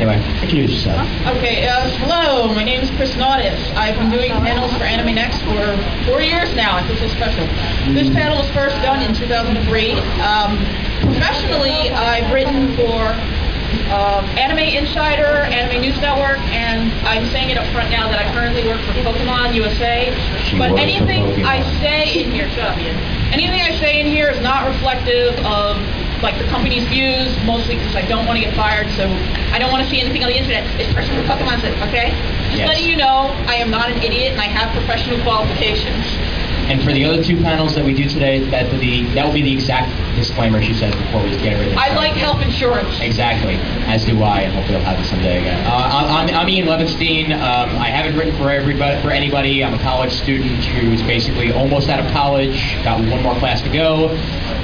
Anyway, introduce yourself. Okay, uh, hello, my name is Chris Naudis. I've been doing panels for Anime Next for four years now. I feel so special. This panel was first done in 2003. Um, professionally, I've written for um, Anime Insider, Anime News Network, and I'm saying it up front now that I currently work for Pokemon USA. She but anything I say in here, shut up, Ian. Anything I say in here is not reflective of like the company's views, mostly because I don't want to get fired, so I don't want to see anything on the internet. This person from Pokemon said, okay? Just Yes. letting you know, I am not an idiot and I have professional qualifications. And for the other two panels that we do today, that will be that will be the exact disclaimer she said before we get everything. I started. like health insurance. Exactly, as do I, and hopefully I'll have it someday again. Uh, I'm, I'm Ian Levinstein. Um, I haven't written for everybody, for anybody. I'm a college student who's basically almost out of college. Got one more class to go.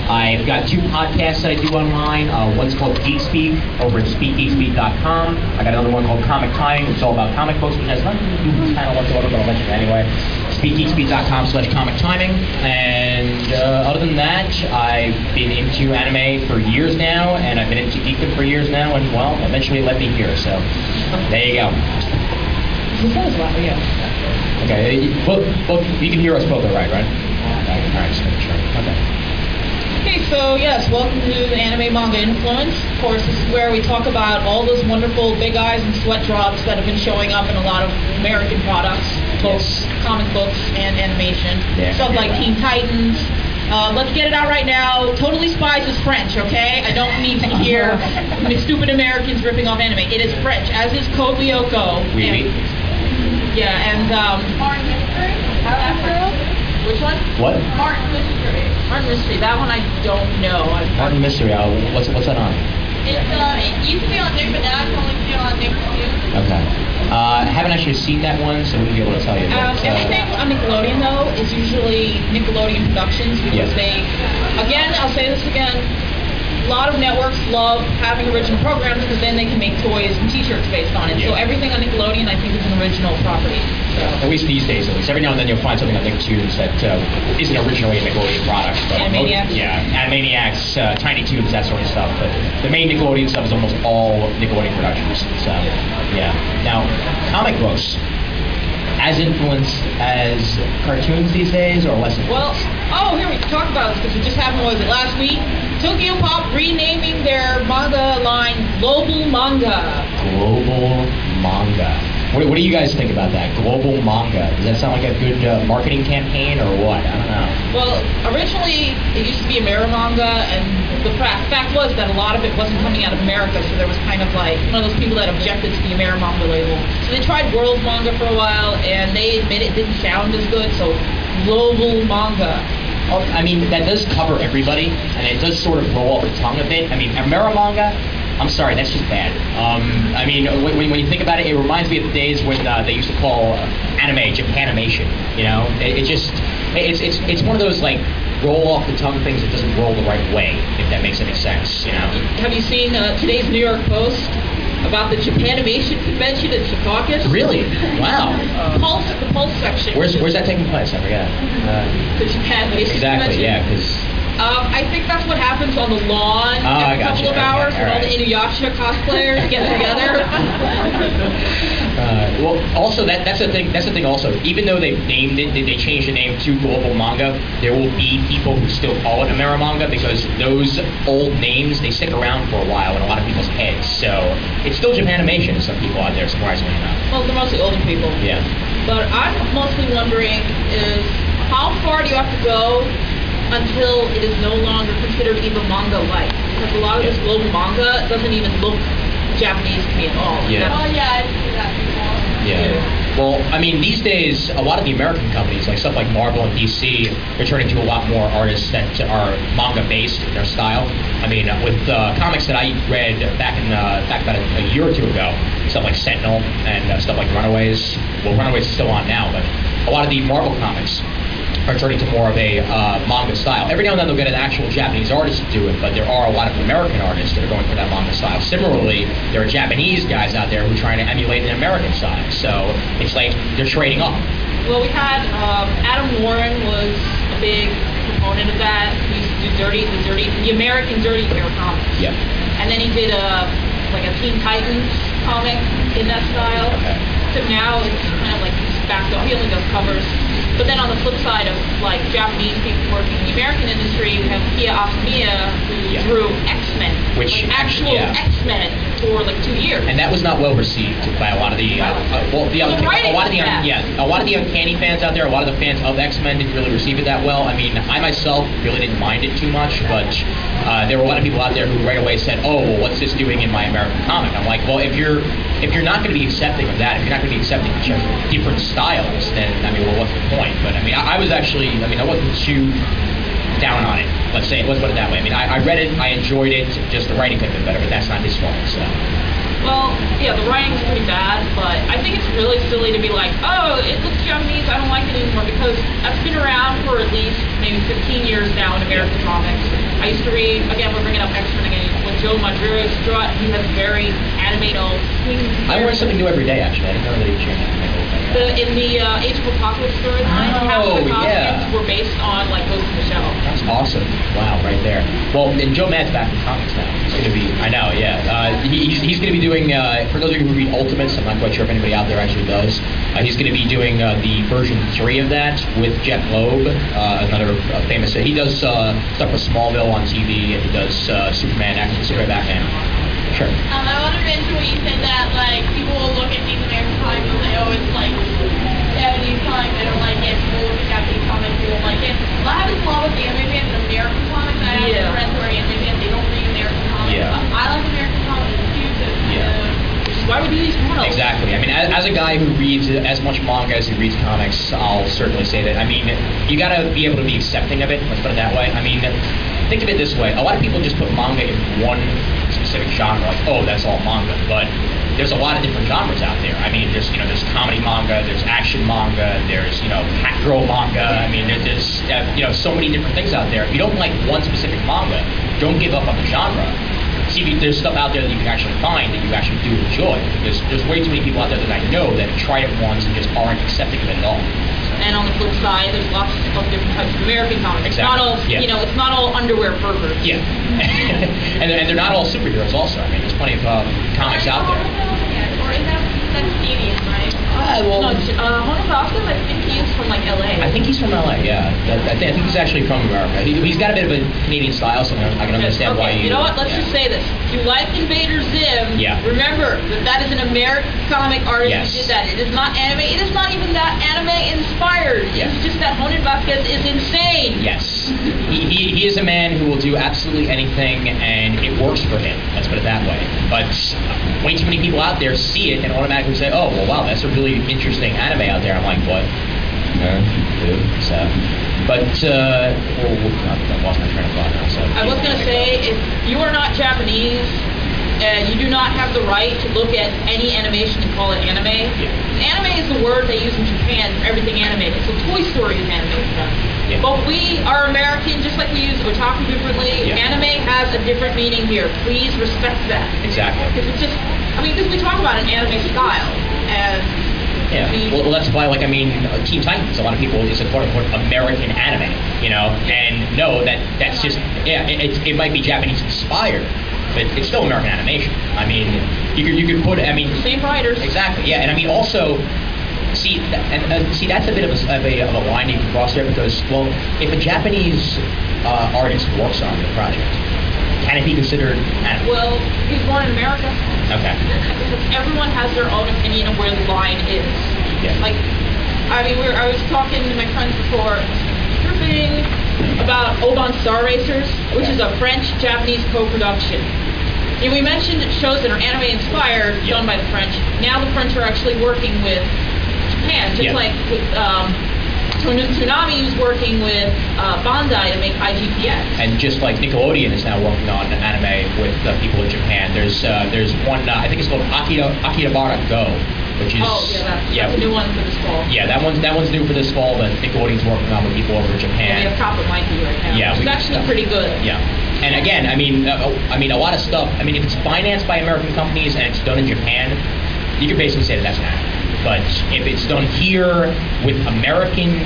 I've got two podcasts that I do online. Uh, one's called Geek Speak over at speakgeekspeak.com. I got another one called Comic Timing, which is all about comic books, which has nothing to do with this panel whatsoever, but I'll mention it anyway. Speakgeekspeak.com slash comic timing. And uh, other than that, I've been into anime for years now, and I've been into geekdom for years now, and well, eventually it led me here. So there you go. Yeah. Okay, you- well, well, you can hear us both, all right, right? Okay, all right, just making sure. Okay. Okay, so yes, welcome to the Anime Manga Influence. Of course, this is where we talk about all those wonderful big eyes and sweat drops that have been showing up in a lot of American products, both Yes. comic books and animation. Yeah. Stuff like Teen Titans. Uh, let's get it out right now. Totally Spies is French, okay? I don't need to hear stupid Americans ripping off anime. It is French, as is Code Lyoko. Oui, And- oui. Yeah, and um, Martin Mystery? That which one? What? Martin Mystery. Martin Mystery. That one I don't know. Martin Mystery. Uh, what's what's that on? It's, uh, it used to be on now it's only still on too. Okay. Uh, haven't actually seen that one, so wouldn't be able to tell you. Um, but, uh, everything on Nickelodeon though is usually Nickelodeon Productions because Yes. they, again, I'll say this again. A lot of networks love having original programs because then they can make toys and T-shirts based on it. So everything on Nickelodeon, I think, is an original property. At least these days, at least. Every now and then you'll find something on Nicktoons that uh, isn't originally a Nickelodeon product. But Animaniacs. yeah, Animaniacs, uh, Tiny Toons, that sort of stuff. But the main Nickelodeon stuff is almost all Nickelodeon Productions. So, yeah. Now, comic books. As influenced as cartoons these days, or less influenced? Well, oh, here we can talk about this because it just happened. what Was it last week? Tokyo Pop renaming their manga line Global Manga. Global manga. What, what do you guys think about that? Global manga. Does that sound like a good uh, marketing campaign or what? I don't know. Well, originally it used to be Ameri manga, and the fact, fact was that a lot of it wasn't coming out of America, so there was kind of like one of those people that objected to the Ameri manga label. So they tried world manga for a while, and they admit it didn't sound as good, so global manga. Oh, I mean, that does cover everybody, and it does sort of roll off the tongue a bit. I mean, Amerimanga, I'm sorry, that's just bad. Um, I mean, when, when you think about it, it reminds me of the days when uh, they used to call uh, anime Japanimation. You know, it, it just, it's, it's, it's one of those like roll off the tongue things that doesn't roll the right way, if that makes any sense. You know. Have you seen uh, today's New York Post about the Japanimation convention in Secaucus? Really? Wow. Pulse, the Pulse section. Where's where's that taking place? I forget. Uh, The Japanimation exactly. convention. Yeah, because. Um, I think that's what happens on the lawn Oh, every couple of Okay, hours when all right. the Inuyasha cosplayers get together. Uh, well, also that that's the thing. That's the thing. Also, even though they've named it, they, they changed the name to Global Manga. There will be people who still call it Amerimanga because those old names they stick around for a while in a lot of people's heads. So it's still Japanimation to some people out there, surprisingly enough. well, they're mostly older people. Yeah. But I'm mostly wondering is how far do you have to go until it is no longer considered even manga-like? Because a lot of this global manga doesn't even look Japanese to me at all. Yeah. Oh, yeah, I see that before. Yeah. Well, I mean, these days, a lot of the American companies, like stuff like Marvel and DC, they're turning to a lot more artists that are manga-based in their style. I mean, uh, with uh, comics that I read back in uh, back about a, a year or two ago, stuff like Sentinel and uh, stuff like Runaways. Well, Runaways is still on now, but a lot of the Marvel comics are turning to more of a uh, manga style. Every now and then they'll get an actual Japanese artist to do it, but there are a lot of American artists that are going for that manga style. Similarly, there are Japanese guys out there who are trying to emulate an American style. So it's like they're trading up. Well, we had um, Adam Warren was a big proponent of that. He used to do dirty, the dirty, the American Dirty Pair comics. Yep. And then he did a like a Teen Titans comic in that style. Okay. So now it's kind of like he's backed off. He only does covers. But then on the flip side of like Japanese people working in the American industry, we have Kia Asamiya who Yeah. drew X Men, Which like actual yeah. X Men for like two years. And that was not well received by a lot of the uh, uh, well, the, a lot of the yeah, a lot of the uncanny fans out there, a lot of the fans of X Men didn't really receive it that well. I mean, I myself really didn't mind it too much, but uh, there were a lot of people out there who right away said, "Oh, well, what's this doing in my American comic?" I'm like, well, if you're if you're not going to be accepting of that, if you're not going to be accepting of different styles, then I mean, well, what's the point? But I mean, I, I was actually, I mean, I wasn't too down on it. Let's say, it. let's put it that way. I mean, I, I read it, I enjoyed it. Just the writing could have been better, but that's not his fault. So. Well, yeah, the writing's pretty bad, but I think it's really silly to be like, oh, it looks Japanese, I don't like it anymore, because that's been around for at least maybe 15 years now in American comics. I used to read, again, we're bringing up X-Men again, when Joe Madureira draw, he has very animated. I learn something new every day. Actually, I didn't know that he changed my whole thing. The, in the uh, Age of Apocalypse storyline, half Oh, the costumes yeah. were based on like Ghost in the Shell. That's awesome. Wow, right there. Well, and Joe Mad's back in comics now. He's going to be, I know, yeah. Uh, he, he's he's going to be doing, uh, for those of you who read Ultimates, I'm not quite sure if anybody out there actually does, uh, he's going to be doing uh, the version 3 of that with Jeph Loeb, uh, another uh, famous, he does uh, stuff with Smallville on TV, and he does uh, Superman, actually, Superman Batman. Sure. Um, I want to mention when you said that, like, people will look at these American comics and say, oh, it's like Japanese comics, I don't like it. People look at Japanese comics, they don't like it. Well, I have this law with the anime fans and American comics. I have Yeah. some friends who are anime fans, they don't read American comics. Yeah. Um, I like American comics too, so, Yeah. uh, Which is why we do these panels. Exactly. I mean, as, as a guy who reads as much manga as he reads comics, I'll certainly say that. I mean, you got to be able to be accepting of it. Let's put it that way. I mean, think of it this way: a lot of people just put manga in one specific genre, like, oh, that's all manga. But there's a lot of different genres out there. I mean, there's you know, there's comedy manga, there's action manga, there's you know, cat girl manga. I mean, there, there's uh, you know, so many different things out there. If you don't like one specific manga, don't give up on the genre see there's stuff out there that you can actually find that you actually do enjoy. Because there's way too many people out there that I know that tried it once and just aren't accepting of it at all. And on the flip side, there's lots of different types of American comics. It's not all, Yeah. you know, it's not all underwear perverts. Yeah. and, they're, and they're not all superheroes also. I mean, there's plenty of um, comics out there. Or is that, that's Canadian, right? No, uh, I think he is from like LA. I think he's from LA, yeah. I, think, I think he's actually from America. He, he's got a bit of a Canadian style, so I can understand okay, why you You know what? Let's yeah. just say this. If you like Invader Zim, Yeah. remember that that is an American comic artist Yes. who did that. It is not anime. It is not even that anime inspired. Yeah. It's just that Jhonen Vasquez is insane. Yes. He, he, he is a man who will do absolutely anything, and it works for him. Let's put it that way. But uh, way too many people out there see it and automatically say, oh, well, wow, that's a really interesting anime out there. I'm like, what? Dude. So, but, uh, well, I lost my train of thought now. So. I was gonna say, if you are not Japanese, uh, you do not have the right to look at any animation and call it anime. Yeah. Anime is the word they use in Japan for everything animated. So Toy Story is animated. Yeah. But we are American, just like we use otaku differently. Yeah. Anime has a different meaning here. Please respect that. Exactly. Because it's just, I mean, because we talk about an anime style, and Yeah. Well, that's why, like, I mean, uh, Teen Titans. A lot of people is a quote unquote American anime, you know, and no, that that's just yeah, it, it's- it might be Japanese inspired, but it's still American animation. I mean, you could you could put, I mean, same writers. exactly, yeah, and I mean also. See, and uh, see, that's a bit of a, of a, of a line you can cross there because, well, if a Japanese uh, artist works on the project, can it be considered anime? Well, he's born in America. Okay. everyone has their own opinion of where the line is. Yeah. Like, I mean, we were, I was talking to my friends before, tripping about Oban Star Racers, which is a French-Japanese co-production. And we mentioned shows that are anime inspired, done by the French. Now the French are actually working with Japan, just like with um, Toonami is working with uh, Bandai to make IGPX. And just like Nickelodeon is now working on anime with uh, people in Japan, there's uh, there's one uh, I think it's called Akira Akihabara Go, which is oh yeah, that's, yeah, that's a new one for this fall. yeah that one's that one's new for this fall. That Nickelodeon's working on with people over in And we Japan. have Top of Mikey right now. Yeah, which we is actually stuff. pretty good. Yeah, and again, I mean, uh, I mean, a lot of stuff. I mean, if it's financed by American companies and it's done in Japan, you can basically say that that's an anime. But if it's done here with American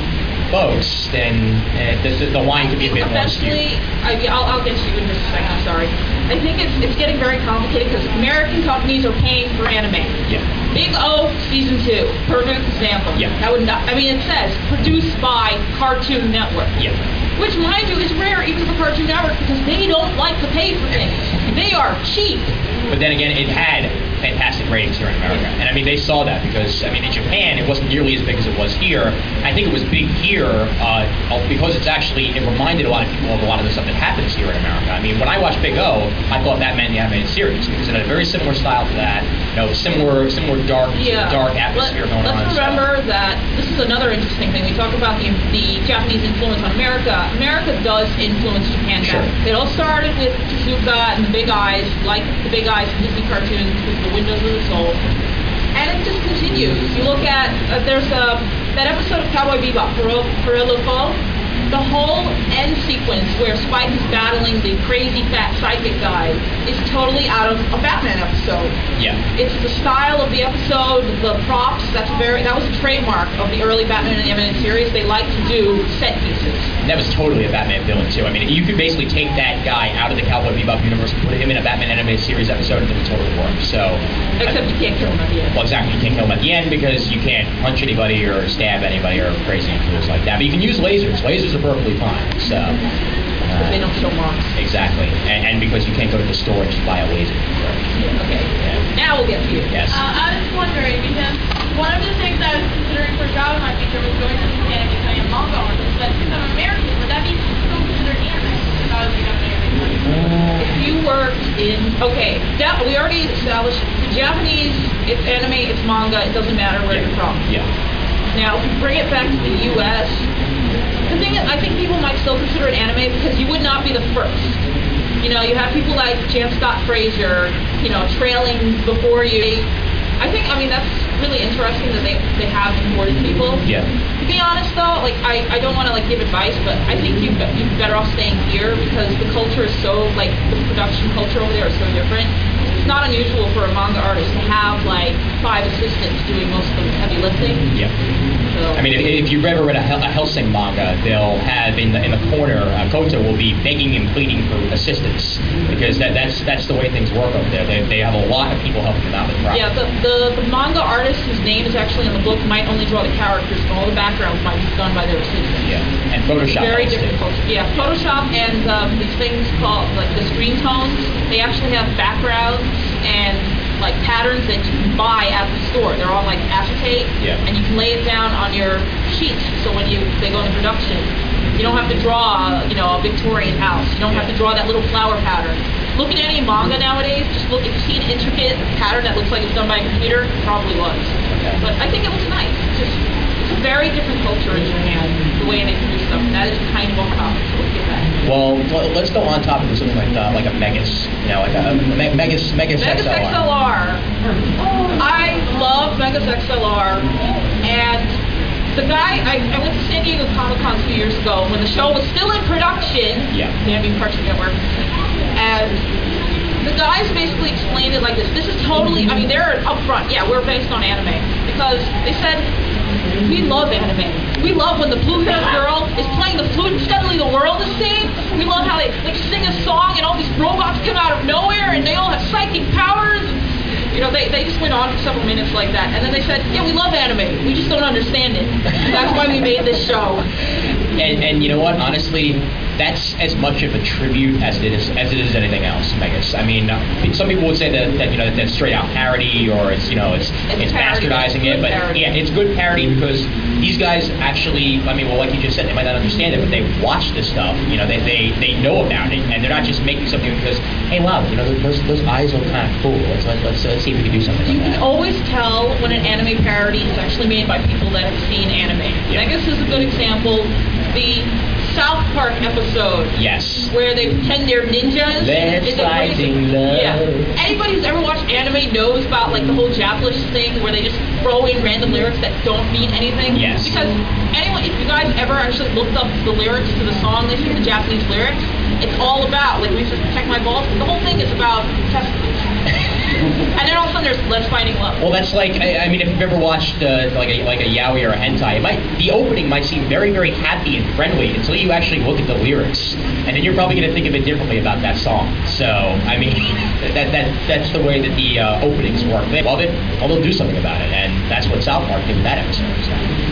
folks, then uh, the, the line could be a bit more skewed. Eventually, I, I'll, I'll get to you in just a second. I'm sorry. I think it's it's getting very complicated because American companies are paying for anime. Yeah. Big O season two, perfect example. Yeah. That would not. I mean, it says produced by Cartoon Network. Yeah. Which, mind you, is rare even for Cartoon Network because they don't like to pay for things. They are cheap. But then again, it had fantastic ratings here in America, and I mean they saw that because I mean in Japan it wasn't nearly as big as it was here. I think it was big here uh, because it's actually it reminded a lot of people of a lot of the stuff that happens here in America. I mean when I watched Big O, I thought that meant the animated series because it had a very similar style to that. You know, similar similar dark Yeah. dark atmosphere Let, going let's on. so- remember that this is another interesting thing. We talk about the, the Japanese influence on America. America does influence Japan. Sure. It all started with Tezuka and the Big Eyes, like the Big Eyes in Disney cartoons, windows of the soul. And it just continues. You look at uh, there's a that episode of Cowboy Bebop, Pearl, Pierrot le Fou. The whole end sequence where Spike is battling the crazy fat psychic guy is totally out of a Batman episode. Yeah. It's the style of the episode, the props. That's very. That was a trademark of the early Batman and the animated series. They like to do set pieces. That was totally a Batman villain too. I mean, you could basically take that guy out of the Cowboy Bebop universe and put him in a Batman animated series episode, and it would totally work. So, Except you can't kill him at the end. well, exactly, you can't kill him at the end because you can't punch anybody or stab anybody or crazy things like that. But you can use lasers. Lasers are perfectly fine. So, Because they uh, don't show marks. exactly, and, and because you can't go to the store and just buy a laser. Okay. Yeah. Now we'll get to you. Yes. Uh, I was wondering because one of the things I was considering for a job in my future was going to Japan and becoming a manga artist. But since I'm American, would that be still considered anime if I was becoming an anime? If you worked in okay, Ja- we already established the Japanese. It's anime. It's manga. It doesn't matter where you're from. Yeah. Now, if you bring it back to the U.S., the thing is, I think people might still consider it anime because you would not be the first. You know, you have people like Jan Scott Frazier, you know, trailing before you. I think, I mean, that's really interesting that they, they have imported people. Yeah. To be honest, though, like I, I don't want to like give advice, but I think you you'd be better off staying here because the culture is so like the production culture over there is so different. It's not unusual for a manga artist to have like five assistants doing most of the heavy lifting. I mean, if, if you've ever read a, Hel- a Hellsing manga, they'll have in the in the corner, uh, Koto will be begging and pleading for assistance because that, that's that's the way things work over there. They, they have a lot of people helping them out with the. Yeah, the, the, the manga artist whose name is actually in the book might only draw the characters, and all the backgrounds might be done by their assistants. Yeah. And Photoshop. Very helps, different too. culture. Yeah, Photoshop and um, these things called like the screen tones. They actually have backgrounds and like patterns that you can buy at the store. They're all like acetate, Yeah. and you can lay it down on your sheets. So when you they go into production, you don't have to draw, you know, a Victorian house. You don't have to draw that little flower pattern. Look at any manga nowadays. Just look if you see an intricate pattern that looks like it's done by a computer. It probably was. Okay. But I think it looks nice. It's just it's a very different culture in Japan, the way they produce stuff. That is kind of off topic. So let's get back. Well, let's go on topic of something like uh, like a Megas, you know, like a, a Me- Megas Megas, Megas XLR. XLR. I love Megas XLR, and the guy I, I went to San Diego Comic Con two years ago when the show was still in production. Yeah. The Anime Cartoon Network, and the guys basically explained it like this. This is totally. I mean, they're upfront. Yeah, we're based on anime because they said we love anime. We love when the blue-haired girl is playing the flute and suddenly the world is saved. We love how they like sing a song and all these robots come out of nowhere and they all have psychic powers. You know, they, they just went on for several minutes like that. And then they said, yeah, we love anime. We just don't understand it. That's why we made this show. And, and you know what? Honestly, that's as much of a tribute as it is as it is anything else. I guess. I mean, uh, some people would say that, that you know that's straight out parody or it's you know it's It's it's, bastardizing It's it. But parody. yeah, it's good parody because these guys actually. I mean, well, like you just said, they might not understand it, but they watch this stuff. You know, they they, they know about it, and they're not just making something because hey, wow, you know those those eyes look kind of cool. Let's let's, let's uh, see if we can do something You like can that. always tell when an anime parody is actually made by people that have seen anime. Yeah. Megas is a good example. The South Park episode Yes. where they pretend they're ninjas. Let's fight in love. Yeah. Anybody who's ever watched anime knows about like the whole Japanese thing where they just throw in random lyrics that don't mean anything. Yes. Because anyone, if you guys ever actually looked up the lyrics to the song, they sing the Japanese lyrics. It's all about like we just protect my balls. The whole thing is about testicles. and then all of a sudden there's let's finding love. Well, that's like I, I mean, if you've ever watched uh, like a like a yaoi or a hentai, it might the opening might seem very very happy and friendly until you actually look at the lyrics, and then you're probably going to think of it differently about that song. So I mean, that that that's the way that the uh, openings work. They love it, well they'll do something about it, and that's what South Park did with that episode. So.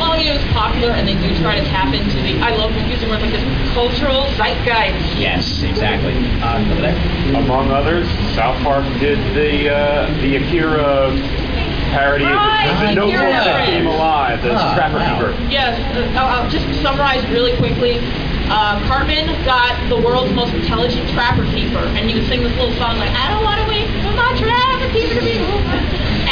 Well, you know, it's popular, and they do try to tap into the. I love using words like this cultural zeitgeist. Yes, exactly. Uh. Among others, South Park did the uh, the Akira parody Right, of the Akira. notebook that came alive, the Ah, Trapper wow. Keeper. Yes, uh, I'll, I'll just summarize really quickly. Uh, Cartman got the world's most intelligent trapper keeper, and he would sing this little song like, "I don't want to wait for my trapper keeper to be moved."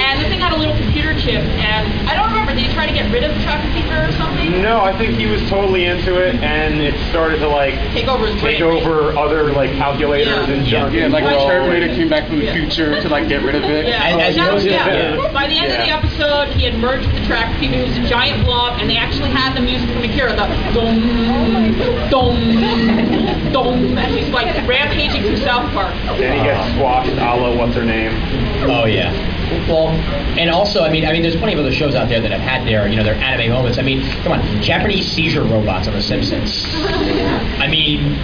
And the thing had a little computer chip, and I don't remember. Did he try to get rid of the trapper keeper or something? No, I think he was totally into it, and it started to like Take over his take brain. over other like calculators Yeah. and junk. Yeah, and like the brawl. Terminator came back from the Yeah. future to like get rid of it. Yeah, As- as that was- yeah. yeah. By the end of the episode, he had merged the trapper keeper, who was a giant blob, and they actually had the music from Akira, the dum, dum, dum, as he's like rampaging through South Park. Then he gets squashed, a la what's her name. Oh yeah. Well, and also, I mean, I mean, there's plenty of other shows out there that have had their, you know, their anime moments. I mean, come on, Japanese seizure robots on The Simpsons. I mean,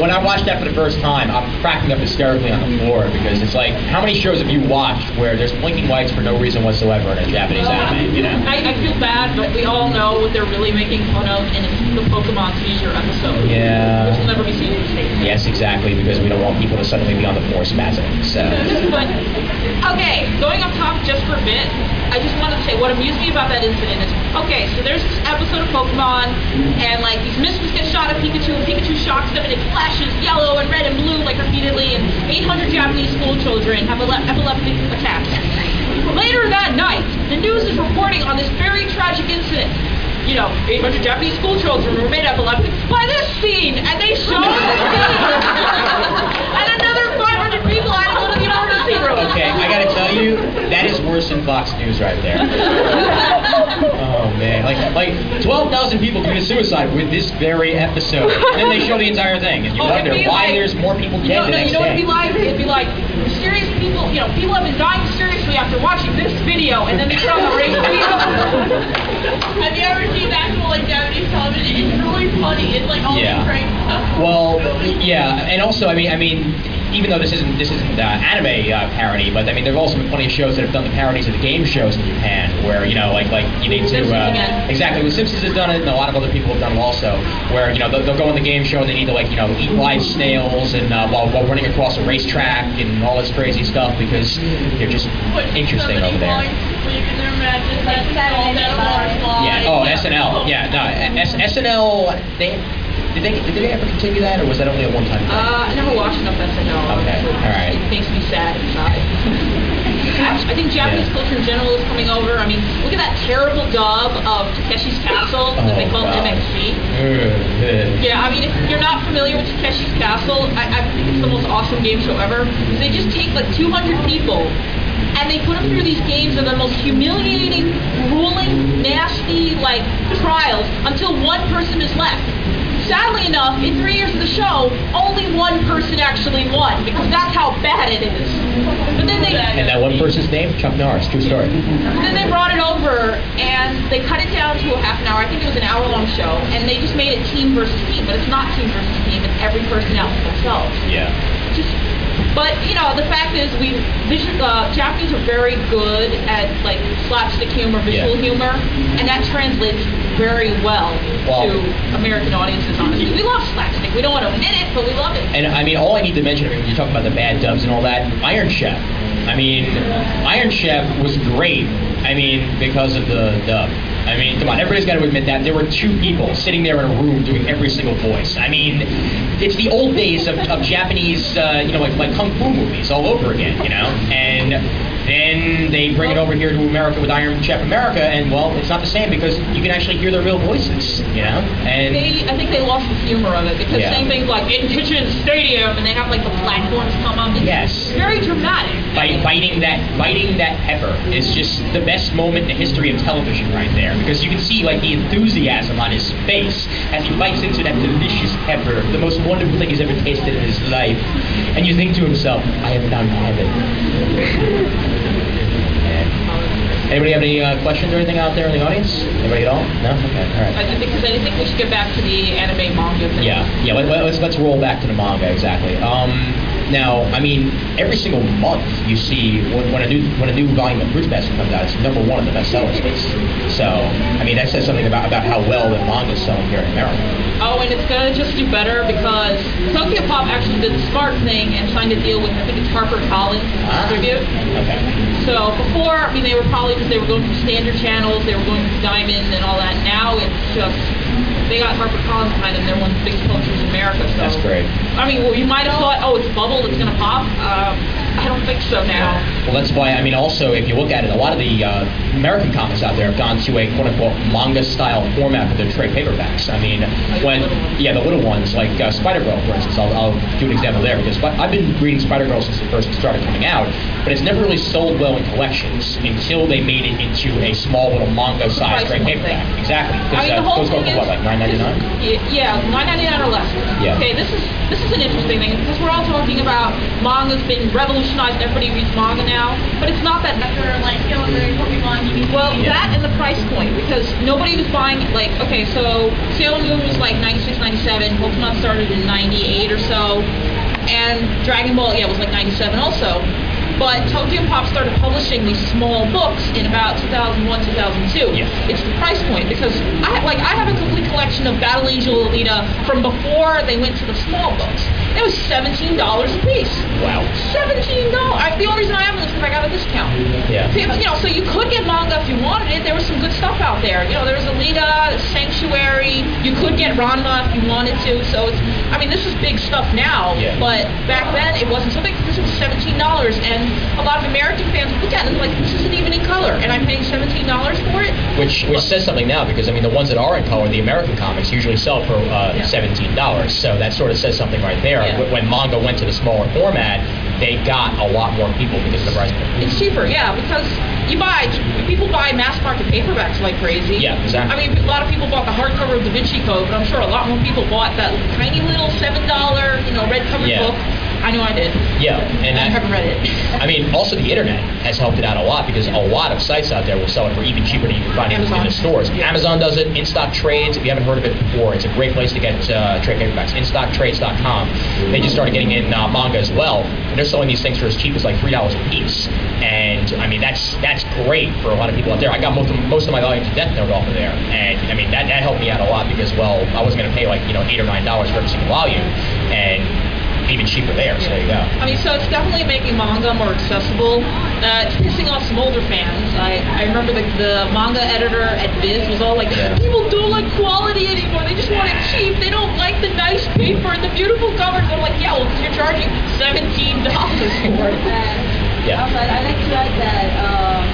when I watched that for the first time, I'm cracking up hysterically on the floor because it's like, how many shows have you watched where there's blinking lights for no reason whatsoever in a Japanese anime? You know? I, I feel bad, but we all know what they're really making fun of, and it's the Pokemon seizure episode. Yeah. Which will never be seen in the States. Yes, exactly, because we don't want people to suddenly be on the floor spazzing. So. But okay, going up top just for a bit, I just wanted to say what amused me about that incident is okay, so there's this episode of Pokemon and like these missiles get shot at Pikachu and Pikachu shocks them and it flashes yellow and red and blue like repeatedly and 800 Japanese school children have ele- epileptic attacks. Later that night, the news is reporting on this very tragic incident. You know, 800 Japanese school children were made epileptic by this scene, and they showed the scene. and another Okay, I gotta tell you, that is worse than Fox News right there. Oh man, like like twelve thousand people committed suicide with this very episode, and then they show the entire thing, and you Oh, wonder why like- there's more people You dead know, the no, next you know what it'd be like? It'd be like mysterious people. You know, people have been dying mysteriously after watching this video, and then they put on the radio. Have you ever seen actual like Japanese television? It's really funny. It's like all Yeah. the prank stuff. Well, yeah, and also, I mean, I mean, even though this isn't this isn't uh, anime uh, parody, but I mean, there've also been plenty of shows that have done the parodies of the game shows in Japan, where you know, like like you need to uh, exactly. The Simpsons has done it, and a lot of other people have done it also, where you know they'll, they'll go in the game show and they need to like you know eat live snails and uh, while while running across a racetrack and all this crazy stuff because they're just Put interesting over there. falling asleep in their mattress Like that's Saturday installed at a Night water Live. slide. Yeah. Oh, SNL. Yeah. No. S- SNL. They did they did they ever continue that, or was that only a one time thing? Uh, I never watched enough SNL. Okay, It- all right. It makes me sad inside. I think Japanese Yeah. culture in general is coming over. I mean, look at that terrible dub of Takeshi's Castle that they Oh, call. MXC. Yeah, I mean, if you're not familiar with Takeshi's Castle, I, I think it's the most awesome game show ever. They just take like 200 people and they put them through these games of the most humiliating, grueling, nasty, like trials until one person is left. Sadly enough, in three years of the show, only one person actually won because that's how bad it is. But then they And that one person's name, Chuck Norris. True story. then they brought it over and they cut it down to a half an hour. I think it was an hour long show, and they just made it team versus team, but it's not team versus team. It's every person out for themselves. Yeah. Just, but you know, the fact is, we visual, uh, Japanese are very good at like slapstick humor, visual Yeah. humor, and that translates very well to American audiences. Honestly, we love slapstick. We don't want to admit it, but we love it. And I mean, all I need to mention, I mean, when you talk about the bad dubs and all that, Iron Chef. I mean, Iron Chef was great. I mean, because of the dub. I mean, come on, everybody's got to admit that there were two people sitting there in a room doing every single voice. I mean, it's the old days of, of Japanese, uh, you know, like, like kung fu movies all over again, you know. And then they bring it over here to America with Iron Chef America, and well, it's not the same because you can actually hear their real voices, you know. And They, I think they lost the humor of it because Yeah. same things like in Kitchen Stadium, and they have like the platforms come up. It's Yes. very dramatic. Bite, biting that biting that pepper is just the best moment in the history of television right there because you can see like the enthusiasm on his face as he bites into that delicious pepper, the most wonderful thing he's ever tasted in his life, and you think to himself, "I have found heaven." Anybody have any uh, questions or anything out there in the audience? Anybody at all? No. Okay. All right. I think because I think we should get back to the anime manga thing. Yeah, yeah. Let, us let's roll back to the manga exactly. Um, now, I mean, every single month you see when, when a new when a new volume of Fruits Basket comes out, it's number one on the bestsellers list. So, I mean, that says something about about how well the manga is selling here in America. Oh, and it's gonna just do better because Tokyo Pop actually did the smart thing and signed a deal with I think it's Harper Collins to Ah. distribute. Okay. So before, I mean, they were probably because they were going through standard channels, they were going through Diamond and all that. Now it's just they got Harper Collins behind them. They're one of the biggest publishers in America. So That's great. I mean, well, you might have thought, oh, it's bubble, it's gonna pop. Um, I don't think so now. Well, that's why. I mean, also, if you look at it, a lot of the uh, American comics out there have gone to a quote unquote manga style format for their trade paperbacks. I mean, when yeah, the little ones like uh, Spider Girl, for instance. I'll, I'll do an example there because I've been reading Spider Girl since it first started coming out, but it's never really sold well in collections until they made it into a small little manga size trade paperback. thing. Exactly. I mean, uh, those go for what, like nine ninety nine? Yeah, nine ninety nine or less. Yeah. Okay, this is this is an interesting thing because we're all talking about manga's been revolutionized. Everybody reads manga now, but it's not that. After like Sailor Moon, Pokemon, you Well, Yeah. that and the price point because nobody was buying like okay, so Sailor Moon was like 96, 97, Pokemon started in 98 or so, and Dragon Ball yeah was like 97 also. But Tokyo Pop started publishing these small books in about 2001, 2002. Yeah. It's the price point because I like I have a complete collection of Battle Angel Alita from before they went to the small books. It was seventeen dollars a piece. Wow. Seventeen dollars. The only reason I have them is because I got a discount. Yeah. People, you know, so you could get manga if you wanted it. There was some good stuff out there. You know, there was Alita, Sanctuary. You could get Ranma if you wanted to. So it's, I mean, this is big stuff now. Yeah. But back then it wasn't so big because it was seventeen dollars, and a lot of American fans would look at it and like, this isn't even in color, and I'm paying seventeen dollars for it. Which which says something now because I mean the ones that are in color, the American comics usually sell for uh, Yeah. seventeen dollars. So that sort of says something right there. Yeah. When manga went to the smaller format, they got a lot more people because the price point. It's cheaper, yeah, because you buy people buy mass market paperbacks like crazy. Yeah, exactly. I mean, a lot of people bought the hardcover of Da Vinci Code, but I'm sure a lot more people bought that tiny little seven dollar, you know, red covered Yeah. book. I know I did. Yeah, and I that, haven't read it. I mean, also the internet has helped it out a lot because a lot of sites out there will sell it for even cheaper than you can find it in the stores. Yeah. Amazon does it. In Stock Trades, if you haven't heard of it before, it's a great place to get uh, trade paperbacks. InStockTrades.com. They just started getting in uh, manga as well, and they're selling these things for as cheap as like three dollars a piece. And I mean, that's that's great for a lot of people out there. I got most of, most of my volumes of Death Note off of there, and I mean that, that helped me out a lot because well, I wasn't going to pay like you know eight or nine dollars for every single volume, and even cheaper there. So there you go. I mean, so it's definitely making manga more accessible. Uh, it's pissing off some older fans. I, I remember the, the manga editor at Viz was all like, Yeah. people don't like quality anymore. They just want it cheap. They don't like the nice paper and the beautiful covers. I'm like, yeah, well, 'cause you're charging $17 for it. And Yeah. also, I like to add that um,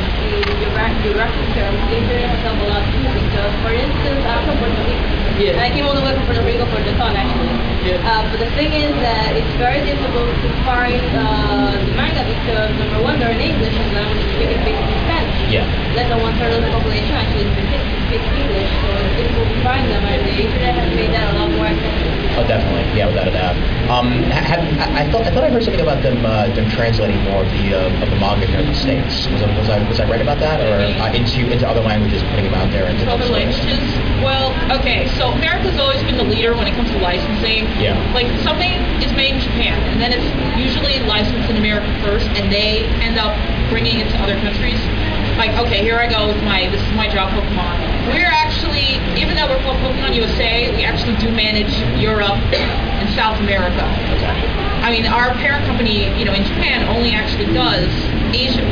the geographic, geographic terms, the internet has a lot too. Because, for instance, I'm from Puerto Rico. Yeah. And I came all the way from Puerto Rico for the con, actually. Uh, but the thing is that it's very difficult to find uh, the manga because, number one, they're in English, and language is speaking basically Spanish. Yeah. Less than one third of the population actually speaks, speaks English, so it's difficult find them, and the internet has made that a lot more accessible. Oh, definitely. Yeah, without a doubt. Um, have, I, I thought I thought I heard something about them uh, them translating more of the uh, of the manga here in the states. Was, I- was I was I right about that, or uh, into into other languages, putting them out there into Other languages? Well, okay, so America's always been the leader when it comes to licensing. Yeah. Like something is made in Japan, and then it's usually licensed in America first, and they end up bringing it to other countries. Like, okay, here I go with my this is my job, Pokemon. We're actually, even though we're called Pokemon USA, we actually do manage Europe and South America. I mean, our parent company, you know, in Japan only actually does Asia.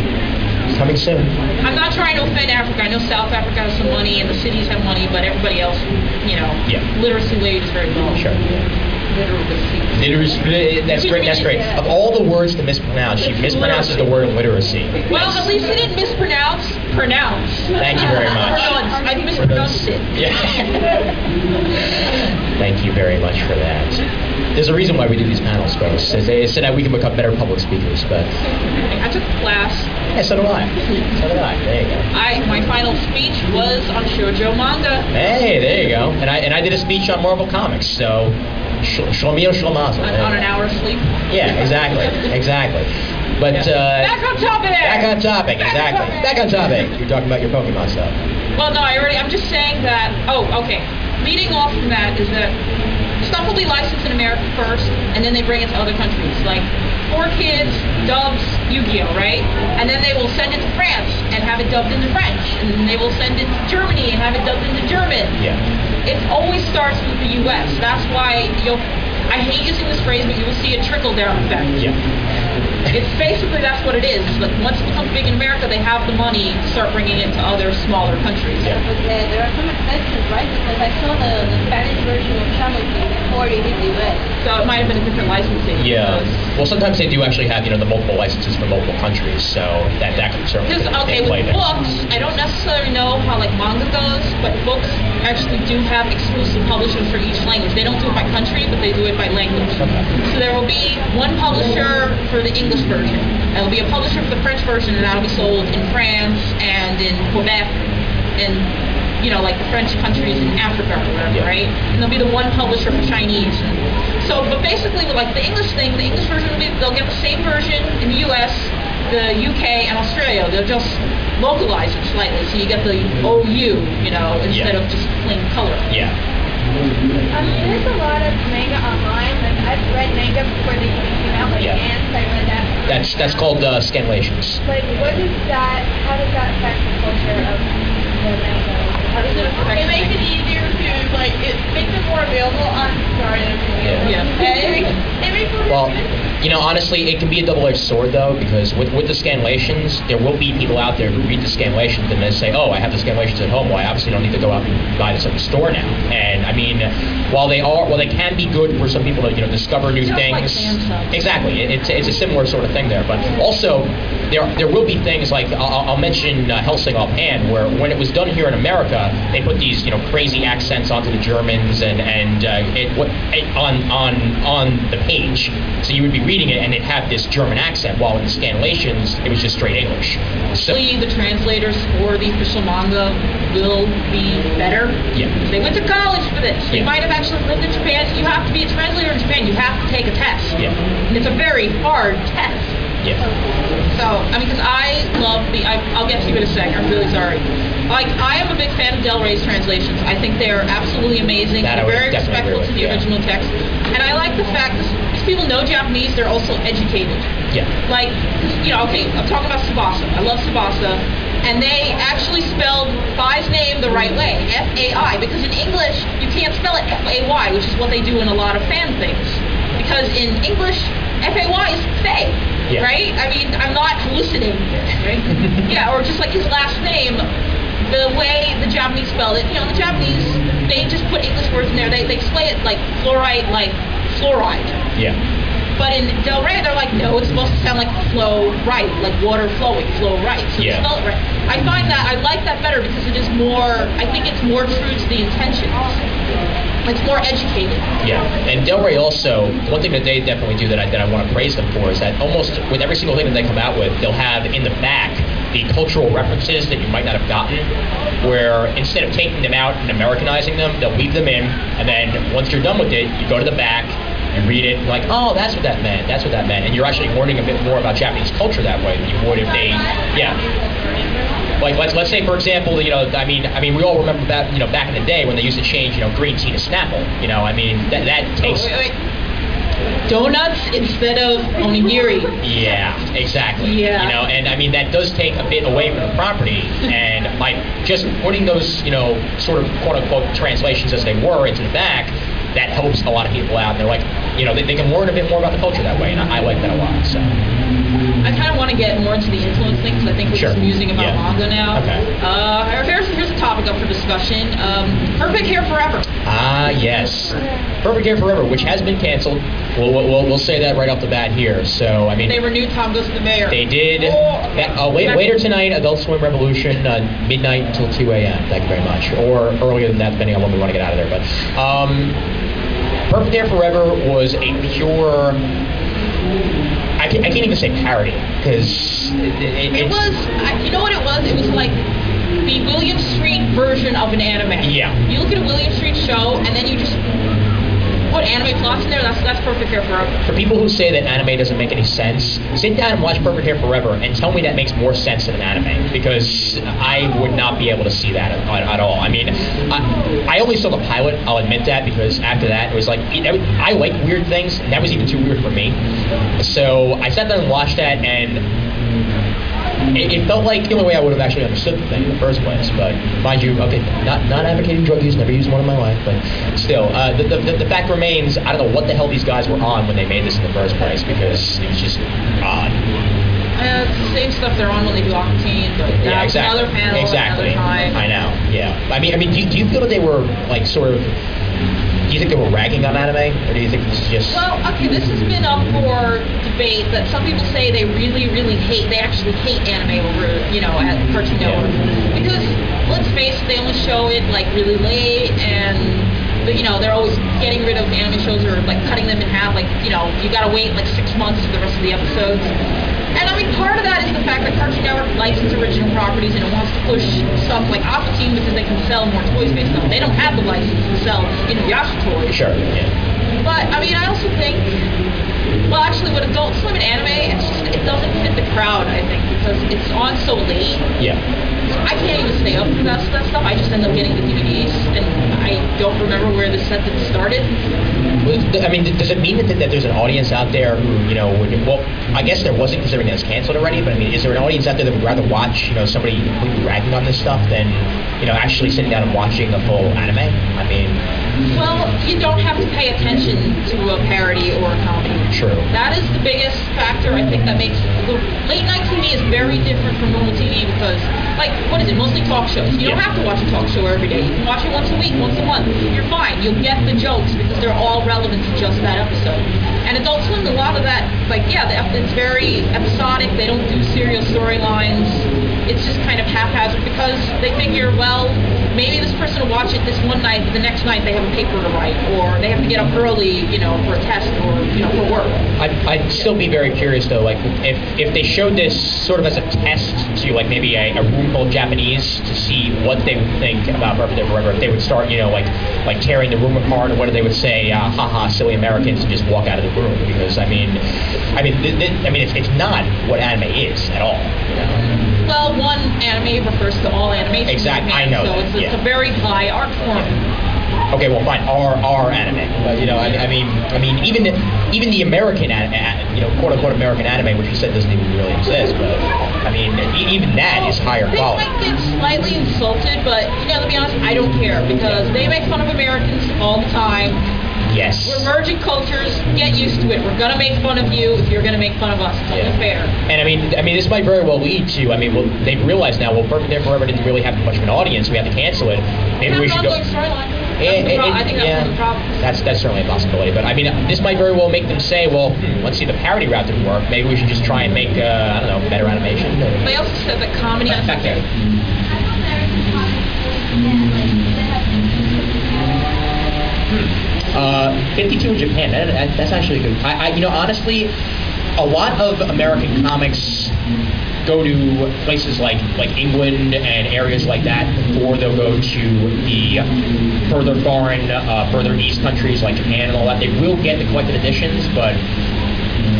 Coming soon. I'm not trying to offend Africa. I know South Africa has some money and the cities have money, but everybody else, you know, Yeah. literacy rate is very low. Sure. Literacy. Literacy. Eh, that's great. That's great. Of all the words to mispronounce, she mispronounces the word literacy. Well, at least he didn't mispronounce pronounce. Thank you very much. I mispronounced it. Yeah. Thank you very much for that. There's a reason why we do these panels, folks. It's so that we can become better public speakers. But I took a class. yeah, so do I. So do I. There you go. I my final speech was on shoujo manga. Hey, there you go. And I and I did a speech on Marvel Comics. So, sh- shlomio shlomazel. On, on an hour's sleep. Yeah, exactly, exactly. But uh, Back on topic. back on topic, Back on exactly. topic. Back on topic. You're talking about your Pokemon stuff. Well, no, I already. I'm just saying that. Oh, okay. Leading off from that is that stuff will be licensed in America first, and then they bring it to other countries. Like Four Kids dubs Yu-Gi-Oh, right? And then they will send it to France and have it dubbed into French, and then they will send it to Germany and have it dubbed into German. Yeah. It always starts with the U.S. That's why you'll. I hate using this phrase, but you will see a trickle down effect. Yeah. It's basically that's what it is. Like once it becomes big in America, they have the money to start bringing it to other smaller countries. Yeah. But there, there are some exceptions, right? Because I saw the, the Spanish version of Shaman King before it hit the US. So it might have been a different licensing. Yeah. Well, sometimes they do actually have you know the multiple licenses for multiple countries, so that that could certainly Because okay, play with there. books, I don't necessarily know how like manga goes, but books actually do have exclusive publishers for each language. They don't do it by country, but they do it by language. Okay. So there will be one publisher for the English version. There will be a publisher for the French version, and that'll be sold in France and in Quebec and you know like the French countries in Africa or whatever, Yeah. right? And there'll be the one publisher for Chinese. So, but basically, with like the English thing, the English version will be they'll get the same version in the U.S., the UK, and Australia. They'll just localize it slightly, so you get the OU, you know, instead Yeah. of just plain color. Yeah. Um, there's a lot of manga online. Like I've read manga before they even came out, like Yeah. Ants. I read that. That's that's called uh, scanlations. Like, what does that? How does that affect the culture of the manga? How does it makes it easier to like it makes it more available on sorry. I didn't Yeah. interrupt. Yeah. It makes, it makes it Well, you know, honestly, it can be a double-edged sword though, because with with the scanlations, there will be people out there who read the scanlations and then say, "Oh, I have the scanlations at home. Well, I obviously don't need to go out and buy this at the store now." And I mean, while they are, while they can be good for some people to you know discover new Just like things. fan. Exactly, It- it's it's a similar sort of thing there. But also, there there will be things like I'll, I'll mention uh, Hellsing offhand, where when it was done here in America, they put these you know crazy accents onto the Germans and and uh, it, what it, on on on the page, so you would be reading it and it'd have this German accent, while in the scanlations it was just straight English. So Hopefully, the translators for the official manga will be better. Yeah. They went to college for this. They Yeah. might have actually lived in Japan. You have to be a translator in Japan. You have to take a test. Yeah. And it's a very hard test. Yeah, So, I mean, because I love the, I, I'll get to you in a second, I'm really sorry. Like, I am a big fan of Del Rey's translations. I think they're absolutely amazing. That I they're would very respectful to the yeah. original text. And I like the fact that these people know Japanese, they're also educated. yeah, Like, you know, okay, I'm talking about Tsubasa. I love Tsubasa. And they actually spelled Fai's name the right way, F-A-I, because in English, you can't spell it F-A-Y, which is what they do in a lot of fan things. Because in English, F-A-Y is Faye, Yeah. right? I mean, I'm not hallucinating this, right? yeah, or just like his last name, the way the Japanese spell it, you know, the Japanese, they just put English words in there. They, they say it like fluoride, like fluoride. yeah, But in Del Rey, they're like, no, it's supposed to sound like flow right, like water flowing, flow right. So Yeah. spell it right. I find that I like that better because it is more. I think it's more true to the intentions. It's more educated. Yeah, and Del Rey also, one thing that they definitely do that I, that I want to praise them for is that almost with every single thing that they come out with, they'll have in the back the cultural references that you might not have gotten, where instead of taking them out and Americanizing them, they'll leave them in, and then once you're done with it, you go to the back, you read it, like, oh, that's what that meant, that's what that meant, and you're actually learning a bit more about Japanese culture that way than you would if they, yeah. Like let's let's say for example, you know, I mean, I mean, we all remember that, you know, back in the day when they used to change, you know, green tea to Snapple. You know, I mean, that that takes. Oh, wait, wait. Donuts instead of onigiri. Yeah, exactly. Yeah. You know, and I mean that does take a bit away from the property, and by just putting those, you know, sort of quote unquote translations as they were into the back, that helps a lot of people out. And they're like, you know, they, they can learn a bit more about the culture that way, and I, I like that a lot. So. I kind of want to get more into the influence thing because I think we're Sure. just musing about Yeah. manga now. Okay. Uh, here's here's a topic up for discussion. Um, Perfect Hair Forever. Ah, yes. Perfect Hair Forever, which has been canceled. We'll, we'll, we'll say that right off the bat here. So, I mean, They renewed Tom Goes to the Mayor. They did. Oh, That, uh, wait, later tonight, Adult Swim Revolution, uh, midnight until 2 a.m. Thank you very much. Or earlier than that, depending on when we want to get out of there. But um, Perfect Hair Forever was a pure. I can't, I can't even say parody because it, it, It was, you know what it was? It was like the Williams Street version of an anime. Yeah. You look at a Williams Street show, and then you just put anime plots in there. That's that's Perfect Hair Forever. For people who say that anime doesn't make any sense, sit down and watch Perfect Hair Forever and tell me that makes more sense than an anime because I would not be able to see that at, at all. I mean, I, I only saw the pilot. I'll admit that because after that it was like I like weird things, and that was even too weird for me. So I sat there and watched that, and it, it felt like the only way I would have actually understood the thing in the first place. But mind you, okay, not not advocating drug use, never used one in my life, but still, uh, the, the, the fact remains, I don't know what the hell these guys were on when they made this in the first place because it was just odd. Uh, it's the same stuff they're on when they do Teen, but Yeah, exactly. another panel, exactly. another time. I know. Yeah. I mean, I mean, do, do you feel that they were like sort of? Do you think they were ragging on anime, or do you think this is just? Well, okay, this has been up for debate that some people say they really, really hate, they actually hate anime over, you know, at Cartoon Network. Because, let's face it, they only show it, like, really late, and, but, you know, they're always getting rid of anime shows or, like, cutting them in half. Like, you know, you gotta wait, like, six months for the rest of the episodes. And, I mean, part of that is the fact that Cartoon Network likes its original properties and it wants to push stuff like Aqua Teen because they can sell more toys based on. They don't have the license to sell Inuyasha toys. Sure. Yeah. But I mean, I also think, well, actually, with Adult Swim and anime, it's just it doesn't fit the crowd. I think because it's on so late. Yeah. I can't even stay up for that, that stuff. I just end up getting the DVDs, and I don't remember where the sentence started. I mean, does it mean that, that there's an audience out there who, you know, would, well, I guess there wasn't because everything was canceled already, but I mean, is there an audience out there that would rather watch, you know, somebody completely ragging on this stuff than, you know, actually sitting down and watching a full anime? I mean, Well, you don't have to pay attention to a parody or a comedy. True. That is the biggest factor I think that makes late night TV is very different from normal TV because, like, what is it? Mostly talk shows. You don't have to watch a talk show every day. You can watch it once a week, once a month. You're fine. You'll get the jokes because they're all relevant to just that episode. And Adult Swim, a lot of that, like, yeah, it's very episodic. They don't do serial storylines. It's just kind of haphazard because they figure, well, maybe this person will watch it this one night, but the next night they have a paper to write, or they have to get up early, you know, for a test or you know for work. I'd, I'd still be very curious though, like if if they showed this sort of as a test to like maybe a, a room full of Japanese to see what they would think about Hair Forever, if they would start, you know, like like tearing the room apart, or whether they would say, uh, "haha, silly Americans," and just walk out of the room. Because I mean, I mean, th- th- I mean, it's, it's not what anime is at all. You know? Well, one anime refers to all animation. Exactly, Exact- I know So that, it's, it's yeah. a very high art form. Okay, well, fine, our our anime, but you know, I, I mean, I mean, even the, even the American, a, a, you know, quote unquote American anime, which you said doesn't even really exist, but I mean, even that is higher They quality. might get slightly insulted, but you know, to be honest, I don't care because they make fun of Americans all the time. Yes. We're merging cultures. Get used to it. We're gonna make fun of you if you're gonna make fun of us. It's only Yeah. fair. And I mean, I mean, this might very well lead to. I mean, well, they've realized now. Well, Perfect Hair Forever didn't really have much of an audience. We had to cancel it. Maybe Have we should go. storyline. That's the pro- eh, I think that's yeah. one of the problems. That's that's certainly a possibility. But I mean, this might very well make them say, well, hmm, let's see, the parody route didn't work. Maybe we should just try and make, uh, I don't know, better animation. They also said that comedy. Back- Uh, 52 in Japan. That, that, that's actually good. I, I, you know, honestly, a lot of American comics go to places like like England and areas like that before they'll go to the further foreign, uh, further east countries like Japan and all that. They will get the collected editions, but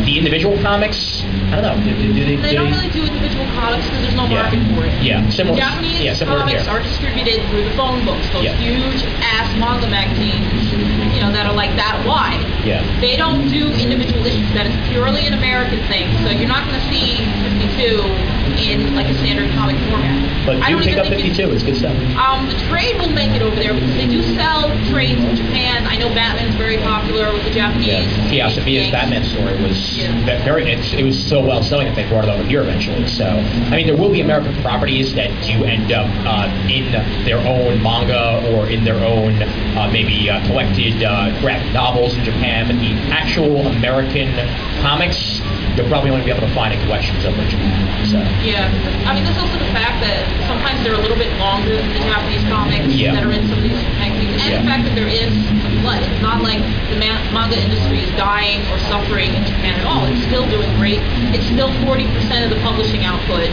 the individual comics, I don't know. Do, do, do they, They do don't really do individual comics because there's no Yeah. market for it. Yeah, similar- Japanese yeah, similar comics here. are distributed through the phone books, those Yeah. huge ass manga magazines, you know, that are like that wide. Yeah. They don't do individual issues. That is purely an American thing. So you're not going to see 52 in like a standard comic format. But- I do don't pick up think 52. It's good stuff. Um, the trade will make it over there because they do sell trades in Japan. I know Batman's very popular with the Japanese. Yeah, yeah. Sophia's. Batman story was Yeah. very. It was so well selling that they brought it over here eventually. So, I mean, there will be American properties that do end up uh, in their own manga or in their own uh, maybe uh, collected uh, graphic novels in Japan. But the actual American comics, you'll probably only be able to find in collections over in Japan. So, Yeah, I mean, there's also the fact that sometimes they're a little bit longer than the Japanese comics Yeah. that are in some of these magazines, and Yeah. the fact that there is a. It's not like the ma- manga industry is dying or suffering in Japan at all. It's still doing great. It's still 40% of the publishing output.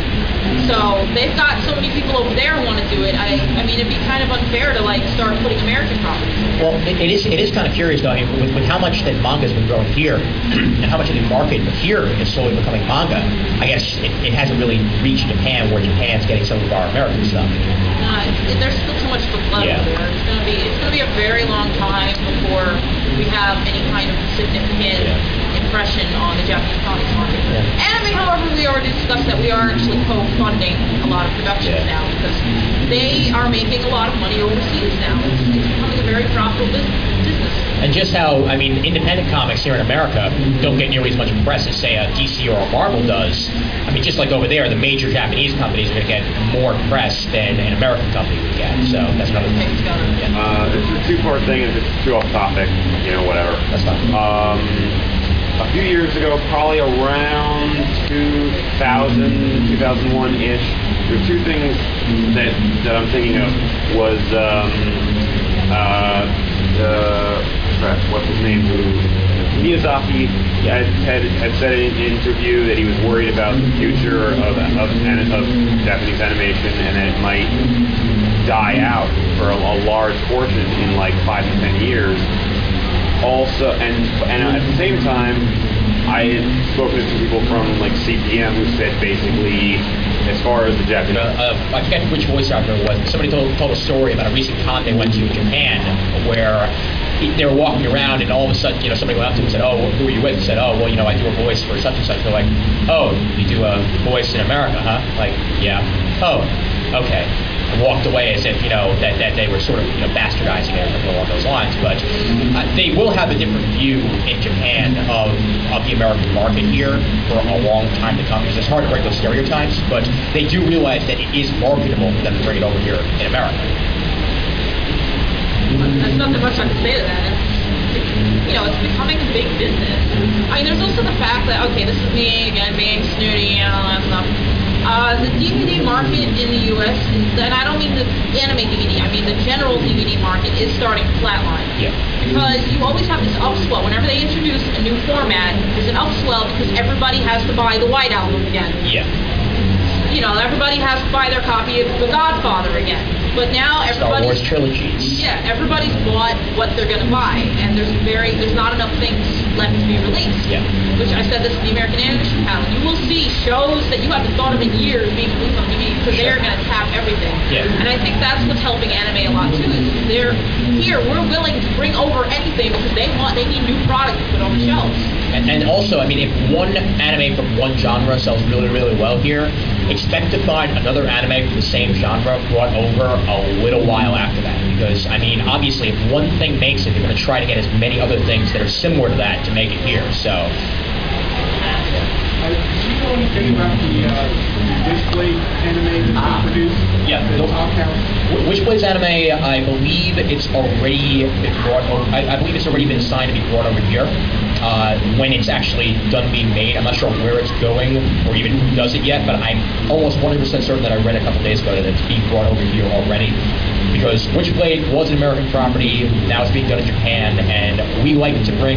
So they've got so many people over there who want to do it. I, I mean, it'd be kind of unfair to like start putting American properties. Well, it, it is it is kind of curious though. I mean, with, with how much that manga's been growing here, and how much of the market here is slowly becoming manga, I guess it, it hasn't really reached Japan where Japan's getting some of our American stuff. Uh, there's still too much to flood Yeah. there. It's gonna be it's gonna be a very long time before we have any kind of significant Yeah. impression on the Japanese comics market. Yeah. Anime, however, we already discussed that we are actually co-funding a lot of productions Yeah. now because they are making a lot of money overseas now. It's, it's becoming a very profitable business. And just how I mean, independent comics here in America don't get nearly as much press as say a DC or a Marvel does. I mean, just like over there, the major Japanese companies are going to get more press than an American company would get. So that's another thing. It's got a- Yeah, Uh, it's a two-part thing. It's too off topic, you know, whatever. that's fine. Um, a few years ago, probably around 2000, 2001-ish, there were two things that, that I'm thinking of was um, uh, uh, crap, what's his name? Who Miyazaki had, had, had said in an interview that he was worried about the future of, of, of, of Japanese animation and that it might die out for a, a large portion in like five to ten years also and and at the same time I had spoken to some people from like CPM who said basically as far as the Japanese uh, I forget which voice actor it was. Somebody told, told a story about a recent con they went to in Japan where he- they were walking around and all of a sudden, you know, somebody went up to him and said, "Oh, who are you with?" He said, "Oh, well, you know, I do a voice for such and such." They're like, "Oh, you do a voice in America, huh?" Like, yeah. Oh, okay. And walked away as if you know that, that they were sort of you know bastardizing it along those lines. But uh, they will have a different view in Japan of of the American market here for a long time to come because it's hard to break those stereotypes. But they do realize that it is marketable for them to bring it over here in America. There's nothing much I can say to that. It's, you know, it's becoming a big business. I mean, there's also the fact that, okay, this is me, again, being snooty and all that stuff. Uh, the DVD market in the U.S., is, and I don't mean the anime DVD, I mean the general DVD market is starting to flatline. Yeah. Because you always have this upswell. Whenever they introduce a new format, there's an upswell because everybody has to buy the White Album again Yeah. you know, everybody has to buy their copy of The Godfather again. But now Star Wars everybody's trilogies. yeah, everybody's bought what they're gonna buy, and there's very there's not enough things left to be released. Yeah. Which I said this in the American Animation panel. You will see shows that you haven't thought of in years being released on TV because they're gonna tap everything. Yeah. And I think that's what's helping anime a lot too. Is they're here, we're willing to bring over anything because they want they need new product to put on the shelves. And, and also, I mean, if one anime from one genre sells really, really well here, expect to find another anime from the same genre brought over a little while after that. Because, I mean, obviously, if one thing makes it, they're going to try to get as many other things that are similar to that to make it here. So, Uh, you anything about the anime produced? Yeah, The Top Which anime, I believe it's already been brought over, I, I believe it's already been signed to be brought over here. Uh, when it's actually done being made, I'm not sure where it's going or even who does it yet, but I'm almost 100% certain that I read a couple days ago that it's being brought over here already. Because Witchblade was an American property, now it's being done in Japan, and we like to bring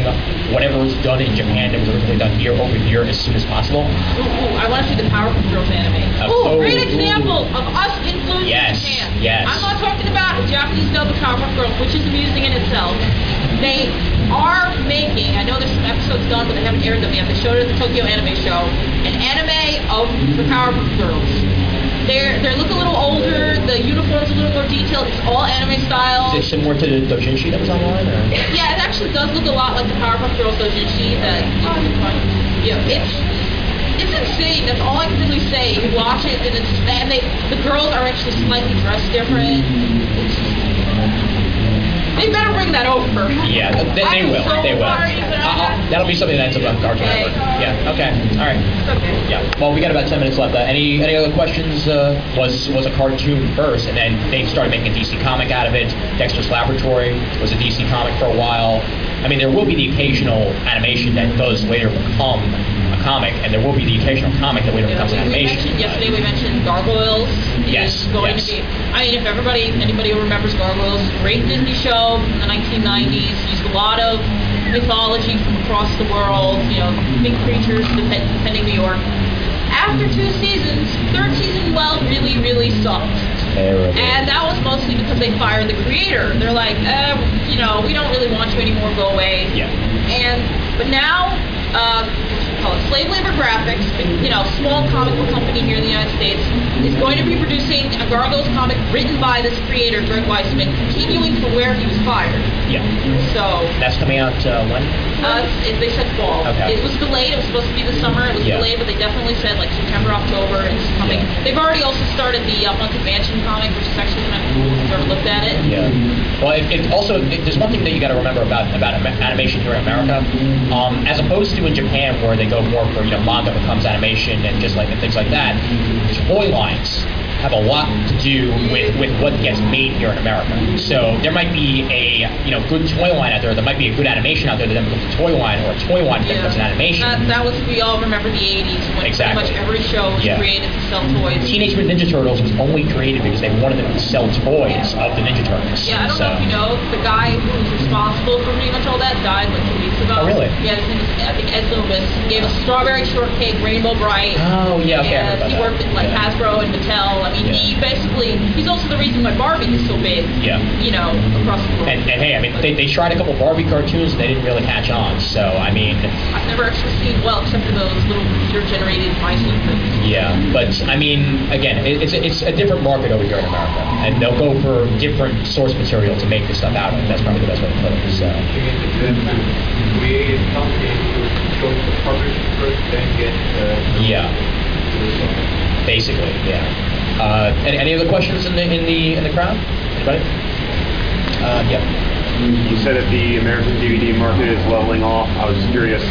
whatever is done in Japan that was originally done here over here as soon as possible. Ooh, ooh, I want to see the Powerpuff Girls anime. Uh, ooh, oh, great ooh. example of us influencing Yes, Japan. yes. I'm not talking about a Japanese dub of Powerpuff Girls, which is amusing in itself. They are making, I know there's some episodes done, but they haven't aired them yet. They showed it at the Tokyo Anime Show, an anime of the Powerpuff Girls. They're, they look a little older, the uniform's a little more detailed, it's all anime style. Is it similar to the Dojinshi that was online? Or? Yeah, it actually does look a lot like the Powerpuff Girls doujinshi that yeah, it's it's insane. That's all I can really say. You watch it, and it's and they the girls are actually slightly dressed different. Mm-hmm. It's just, they better bring that over. Yeah, they, they will. so they will. Uh, that'll be something that ends up on Cartoon. Network. Yeah. Okay. All right. Okay. Yeah. Well, we got about ten minutes left. Uh, any any other questions? Uh, was was a cartoon first, and then they started making a DC comic out of it. Dexter's Laboratory was a DC comic for a while. I mean, there will be the occasional animation that does later become comic, and there will be the occasional comic that later Yeah, becomes we, an we animation. mentioned yesterday. We mentioned Gargoyles. Yes, going yes. to be. I mean, if everybody, anybody who remembers Gargoyles, great Disney show from the 1990s. Used a lot of mythology from across the world. You know, big creatures defend, defending New York. After two seasons, third season, well, really, really sucked. Terrible. And that was mostly because they fired the creator. They're like, eh, you know, we don't really want you anymore. Go away. Yeah. And but now, uh, Slave Labor Graphics, you know, small comic book company here in the United States, is going to be producing a Gargoyles comic written by this creator, Greg Weisman, continuing from where he was fired. Yeah. So. That's coming out uh, when? Uh, they said fall. Okay. It was delayed. It was supposed to be the summer. It was Yeah. delayed, but they definitely said like September, October. It's coming. Yeah. They've already also started the uh, Haunted Mansion comic, which is actually kind of cool. If you've ever looked at it. Yeah. Well, it, it also it, there's one thing that you got to remember about about animation here in America, um, as opposed to in Japan where they go more for you know manga becomes animation and just like and things like that. Toy lines have a lot to do with, with what gets made here in America. So there might be a you know good toy line out there. There might be a good animation out there that then becomes a toy line, or a toy line that becomes an animation. That, that was we all remember the '80s when Exactly. pretty much every show was Yeah. created to sell toys. Teenage Mutant Ninja Turtles was only created because they wanted them to sell toys of the Ninja Turtles. Yeah, I don't so. know if you know, the guy who was responsible for pretty much all that died like two weeks ago. Oh, really? Yeah, his name is, I think Ed Loomis. He gave us Strawberry Shortcake, Rainbow Brite. Oh yeah, okay. And he worked at like Yeah. Hasbro and Mattel. I mean, Yeah. he basically, he's also the reason why Barbie is so big. Yeah. You know, across the world. And, and hey, I mean, they, they tried a couple Barbie cartoons and they didn't really catch on. So, I mean, I've never actually seen, well, except for those little computer-generated mice and things. yeah. But, I mean, again, it, it's, a- it's a different market over here in America. And they'll go for different source material to make this stuff out of. That's probably the best way to put it. So, create something to go to publish first, then get uh, yeah. Basically, yeah. Uh, any, any other questions in the, in the, in the crowd? Anybody? Uh, yeah. You said that the American DVD market is leveling off. I was curious,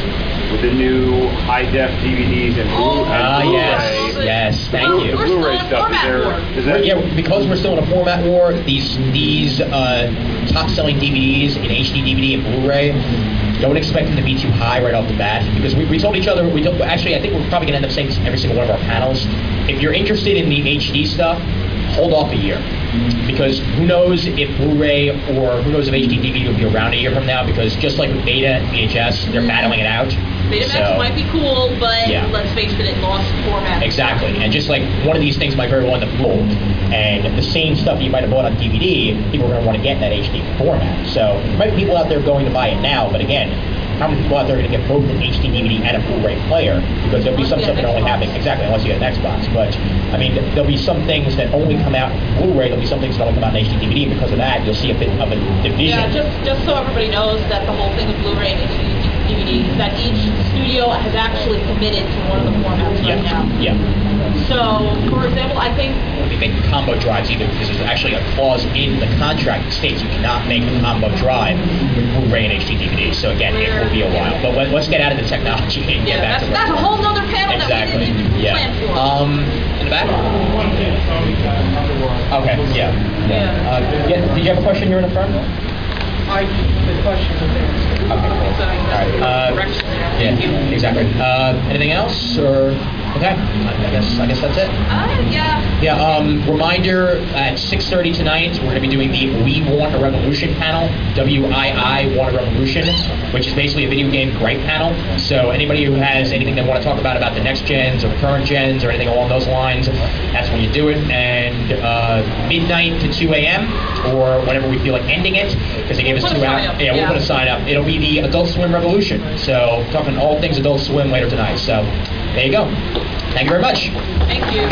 with the new high def DVDs and, Oh, Blu- and Ah, Blu-ray, yes, yes, thank We're- you. the Blu-ray stuff, is format there, that, yeah, because we're still in a format war. These these uh, top selling DVDs in HD DVD and Blu-ray. Don't expect them to be too high right off the bat because we, we told each other. We told, actually, I think we're probably gonna end up saying this in every single one of our panels. If you're interested in the HD stuff, hold off a year because who knows if Blu-ray or who knows if HD DVD will be around a year from now because just like with Beta and VHS, they're mm-hmm. battling it out. Betamax So- might be cool, but Yeah. let's face it, it lost format. Exactly, and just like one of these things might very well end up gold, and the same stuff you might have bought on DVD, people are going to want to get in that HD format. So there might be people out there going to buy it now, but again, how many people out there are going to get both an HD DVD and a Blu-ray player? Because there'll be some stuff that only happens exactly unless you get an Xbox. But I mean, there'll be some things that only come out Blu-ray. There'll be some things that only come out in HD DVD. Because of that, you'll see a bit of a division. Yeah, just just so everybody knows that the whole thing with Blu-ray and DVD is that each studio has actually committed to one of the formats right yeah, now. yeah. So, for example, I think be making combo drives either because there's actually a clause in the contract that states you cannot make a combo drive with Blu-ray and HD DVD. So again, it will be a while. But let, let's get out of the technology and get yeah, back that's, to that's a whole nother panel exactly. that we didn't yeah. plan for. Um, in the back. Okay. Yeah. Yeah. Uh, yeah. Did you have a question? You're in the front. I, the question was answered. Okay. Cool. All right. Uh, yeah. Exactly. Uh, anything else or? Okay. I guess I guess that's it. Uh, yeah. Yeah, um, reminder at 6.30 tonight, we're going to be doing the We Want a Revolution panel, W-I-I Want a Revolution, which is basically a video game gripe panel. So anybody who has anything they want to talk about about the next gens or current gens or anything along those lines, that's when you do it. And uh, midnight to 2 a.m. or whenever we feel like ending it, because they gave us We'll two hours. Yeah, yeah. put a sign up. It'll be the Adult Swim Revolution. So talking all things Adult Swim later tonight. So there you go. Thank you very much. Thank you.